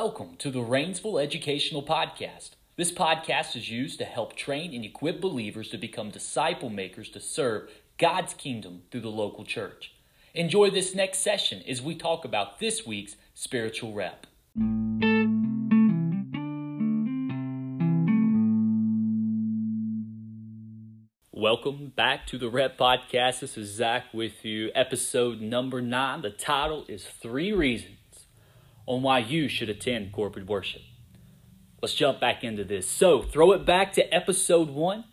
Welcome to the Rainsville Educational Podcast. This podcast is used to help train and equip believers to become disciple makers to serve God's kingdom through the local church. Enjoy this next session as we talk about this week's spiritual rep. Welcome back to the Rep Podcast. This is Zach with you, episode number nine. The title is Three Reasons on Why You Should Attend Corporate Worship. Let's jump back into this. So, throw it back to episode one,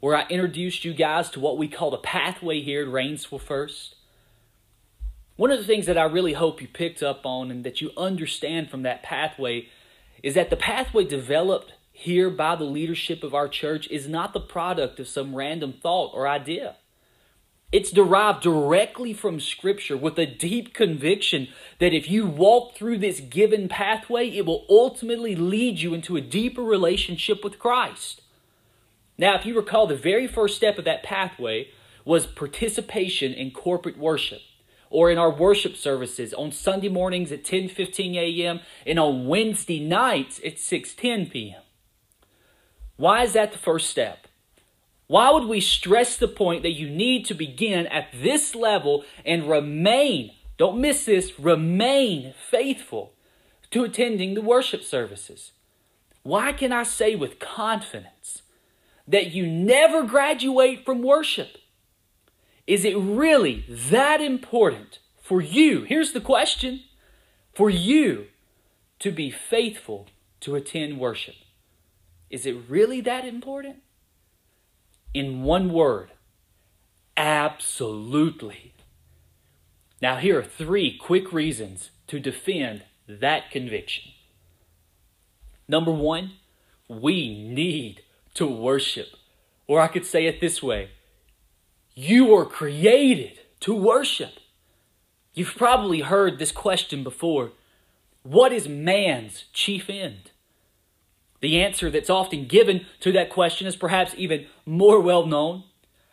where I introduced you guys to what we call the pathway here at Rainsville First. One of the things that I really hope you picked up on and that you understand from that pathway is that the pathway developed here by the leadership of our church is not the product of some random thought or idea. It's derived directly from Scripture with a deep conviction that if you walk through this given pathway, it will ultimately lead you into a deeper relationship with Christ. Now, if you recall, the very first step of that pathway was participation in corporate worship or in our worship services on Sunday mornings at 10:15 a.m. and on Wednesday nights at 6:10 p.m. Why is that the first step? Why would we stress the point that you need to begin at this level and remain, don't miss this, remain faithful to attending the worship services? Why can I say with confidence that you never graduate from worship? Is it really that important for you? Here's the question for you to be faithful to attend worship. Is it really that important? In one word, absolutely. Now, here are three quick reasons to defend that conviction. Number one, we need to worship. Or I could say it this way you were created to worship. You've probably heard this question before What is man's chief end? The answer that's often given to that question is perhaps even more well known.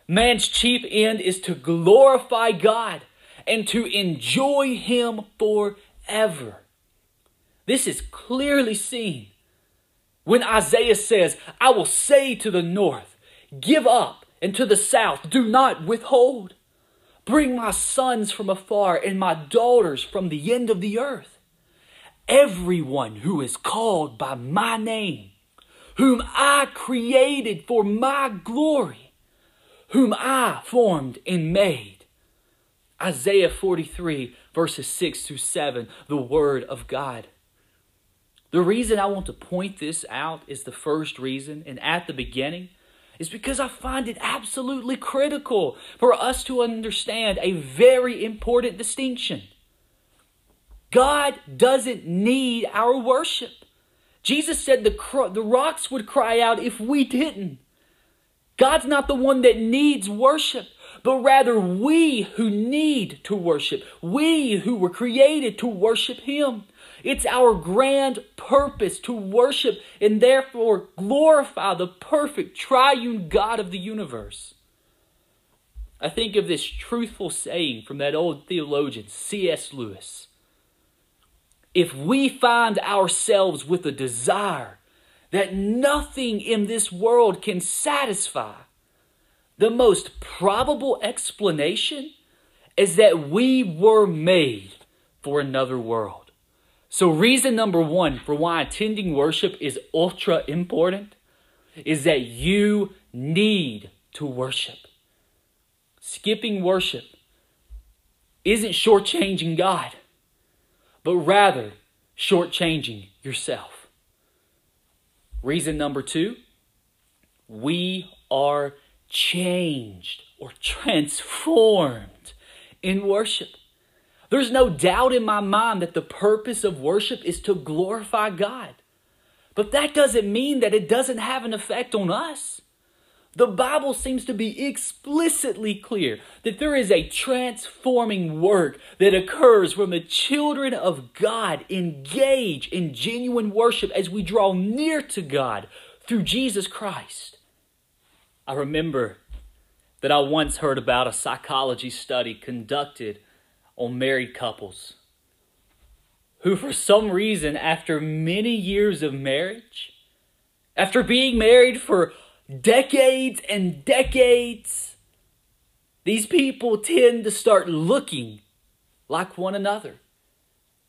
Man's chief end is to glorify God and to enjoy Him forever. This is clearly seen when Isaiah says, I will say to the north, Give up, and to the south, Do not withhold. Bring my sons from afar and my daughters from the end of the earth everyone who is called by my name, whom I created for my glory, whom I formed and made. Isaiah 43, verses 6 through 7, the Word of God. The reason I want to point this out is the first reason, and at the beginning, is because I find it absolutely critical for us to understand a very important distinction. God doesn't need our worship. Jesus said the, the rocks would cry out if we didn't. God's not the one that needs worship, but rather we who need to worship. We who were created to worship Him. It's our grand purpose to worship and therefore glorify the perfect triune God of the universe. I think of this truthful saying from that old theologian, C.S. Lewis if we find ourselves with a desire that nothing in this world can satisfy, the most probable explanation is that we were made for another world. So, reason number one for why attending worship is ultra important is that you need to worship. Skipping worship isn't shortchanging God but rather shortchanging yourself. Reason number two we are changed or transformed in worship. There's no doubt in my mind that the purpose of worship is to glorify God. But that doesn't mean that it doesn't have an effect on us. The Bible seems to be explicitly clear that there is a transforming work that occurs when the children of God engage in genuine worship as we draw near to God through Jesus Christ. I remember that I once heard about a psychology study conducted on married couples. who, for some reason, after many years of marriage, after being married for decades and decades, these people tend to start looking like one another.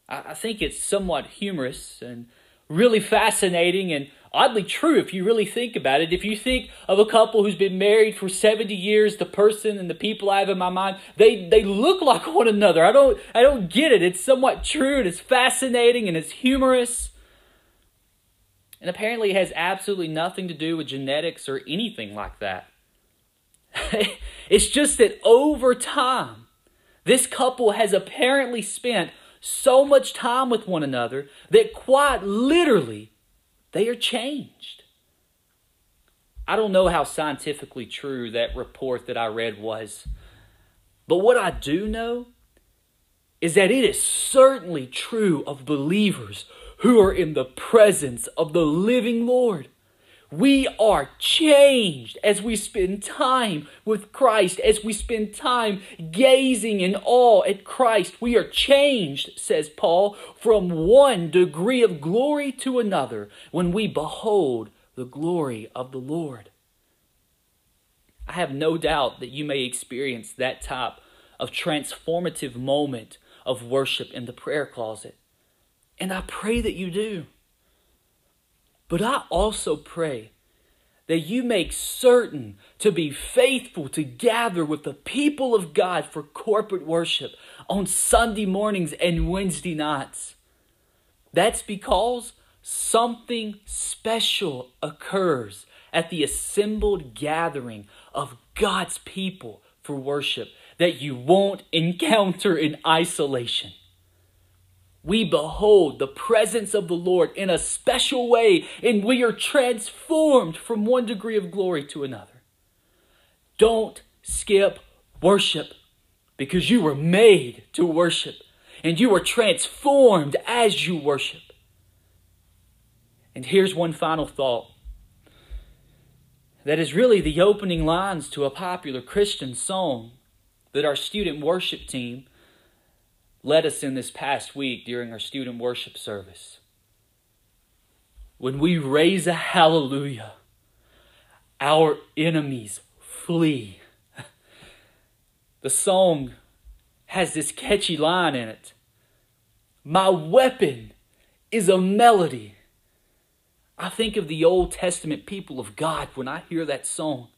I, think it's somewhat humorous and really fascinating and oddly true if you really think about it. If you think of a couple who's been married for 70 years, the person and the people I have in my mind, they, they look like one another. I don't, I don't get it. It's somewhat true and it's fascinating and it's humorous. And apparently it has absolutely nothing to do with genetics or anything like that. it's just that over time, this couple has apparently spent so much time with one another that quite literally they are changed. I don't know how scientifically true that report that I read was, but what I do know is that it is certainly true of believers who are in the presence of the living Lord. We are changed as we spend time with Christ, as we spend time gazing in awe at Christ. We are changed, says Paul, from one degree of glory to another when we behold the glory of the Lord. I have no doubt that you may experience that type of transformative moment of worship in the prayer closet. And I pray that you do. But I also pray that you make certain to be faithful to gather with the people of God for corporate worship on Sunday mornings and Wednesday nights. That's because something special occurs at the assembled gathering of God's people for worship that you won't encounter in isolation we behold the presence of the Lord in a special way, and we are transformed from one degree of glory to another. Don't skip worship because you were made to worship and you are transformed as you worship. And here's one final thought that is really the opening lines to a popular Christian song that our student worship team led us in this past week during our student worship service. When we raise a hallelujah, our enemies flee. The song has this catchy line in it My weapon is a melody. I think of the Old Testament people of God when I hear that song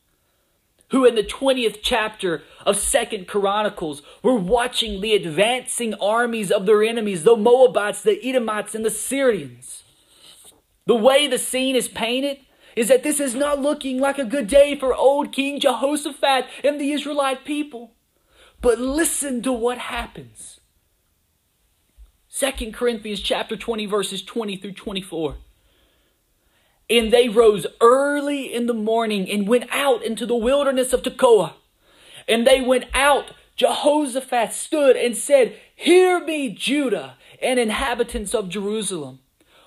who in the 20th chapter of Second Chronicles were watching the advancing armies of their enemies, the Moabites, the Edomites, and the Syrians. The way the scene is painted is that this is not looking like a good day for old King Jehoshaphat and the Israelite people. But listen to what happens. Second Corinthians chapter 20 verses 20 through 24. And they rose early in the morning and went out into the wilderness of Tekoa. And they went out. Jehoshaphat stood and said, Hear me, Judah and inhabitants of Jerusalem.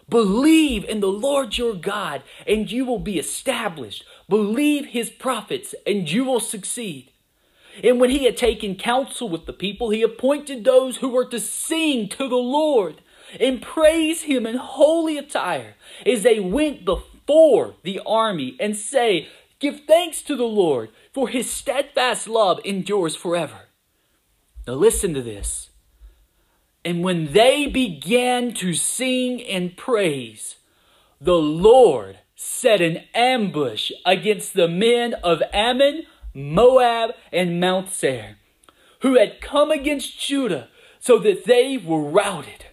Believe in the Lord your God, and you will be established. Believe his prophets, and you will succeed. And when he had taken counsel with the people, he appointed those who were to sing to the Lord and praise him in holy attire as they went before the army and say, Give thanks to the Lord, for his steadfast love endures forever. Now listen to this. And when they began to sing and praise, the Lord set an ambush against the men of Ammon, Moab, and Mount Seir, who had come against Judah, so that they were routed.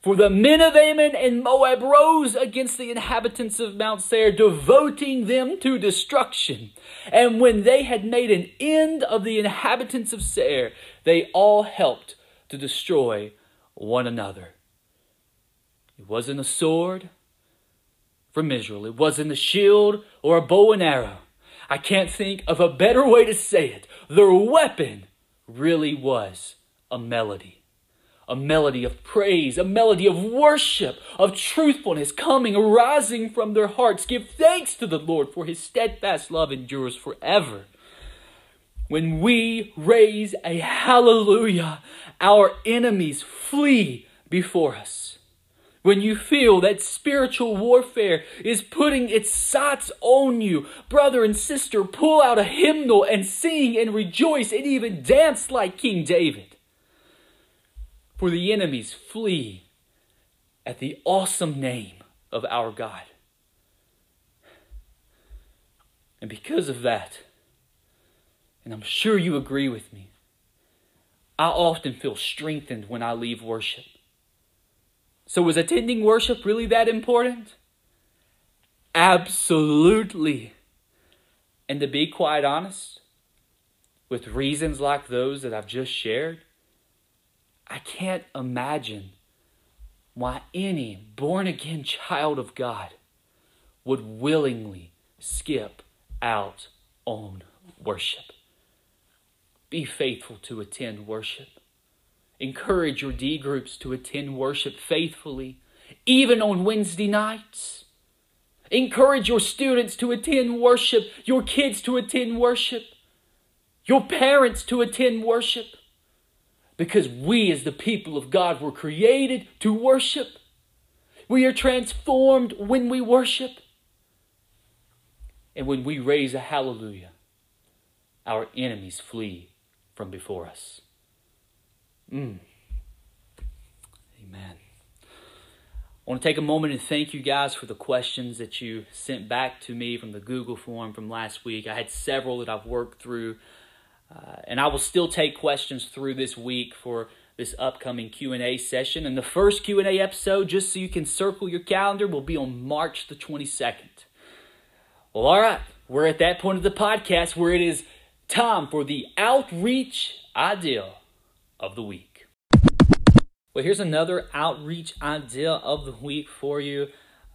For the men of Ammon and Moab rose against the inhabitants of Mount Seir, devoting them to destruction. And when they had made an end of the inhabitants of Seir, they all helped to destroy one another. It wasn't a sword from Israel, it wasn't a shield or a bow and arrow. I can't think of a better way to say it. Their weapon really was a melody a melody of praise, a melody of worship, of truthfulness coming, arising from their hearts. Give thanks to the Lord, for his steadfast love endures forever. When we raise a hallelujah, our enemies flee before us, when you feel that spiritual warfare is putting its sights on you, brother and sister, pull out a hymnal and sing and rejoice and even dance like King David. For the enemies flee at the awesome name of our God. And because of that, and I'm sure you agree with me, I often feel strengthened when I leave worship. So, was attending worship really that important? Absolutely. And to be quite honest, with reasons like those that I've just shared, I can't imagine why any born again child of God would willingly skip out on worship. Be faithful to attend worship. Encourage your D groups to attend worship faithfully, even on Wednesday nights. Encourage your students to attend worship, your kids to attend worship, your parents to attend worship. Because we, as the people of God, were created to worship. We are transformed when we worship. And when we raise a hallelujah, our enemies flee from before us. Mm. Amen. I want to take a moment and thank you guys for the questions that you sent back to me from the Google form from last week. I had several that I've worked through, uh, and I will still take questions through this week for this upcoming Q&A session. And the first Q&A episode, just so you can circle your calendar, will be on March the 22nd. Well, all right, we're at that point of the podcast where it is time for the outreach idea of the week. Well, here's another outreach idea of the week for you.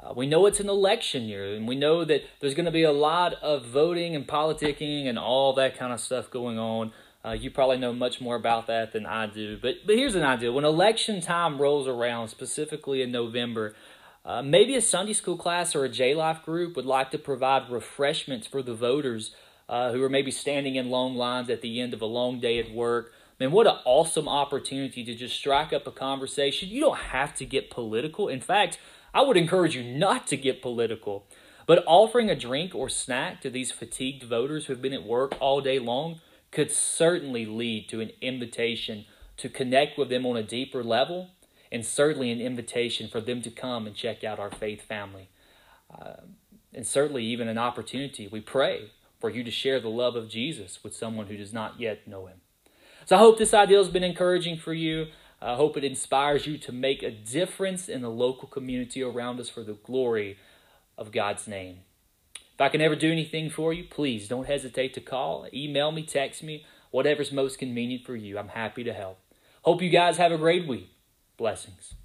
Uh, we know it's an election year, and we know that there's going to be a lot of voting and politicking and all that kind of stuff going on. Uh, you probably know much more about that than I do. But, but here's an idea when election time rolls around, specifically in November, uh, maybe a Sunday school class or a J Life group would like to provide refreshments for the voters uh, who are maybe standing in long lines at the end of a long day at work. Man, what an awesome opportunity to just strike up a conversation. You don't have to get political. In fact, I would encourage you not to get political. But offering a drink or snack to these fatigued voters who've been at work all day long could certainly lead to an invitation to connect with them on a deeper level and certainly an invitation for them to come and check out our faith family. Uh, and certainly even an opportunity, we pray, for you to share the love of Jesus with someone who does not yet know him. So I hope this idea has been encouraging for you. I hope it inspires you to make a difference in the local community around us for the glory of God's name. If I can ever do anything for you, please don't hesitate to call, email me, text me, whatever's most convenient for you. I'm happy to help. Hope you guys have a great week. Blessings.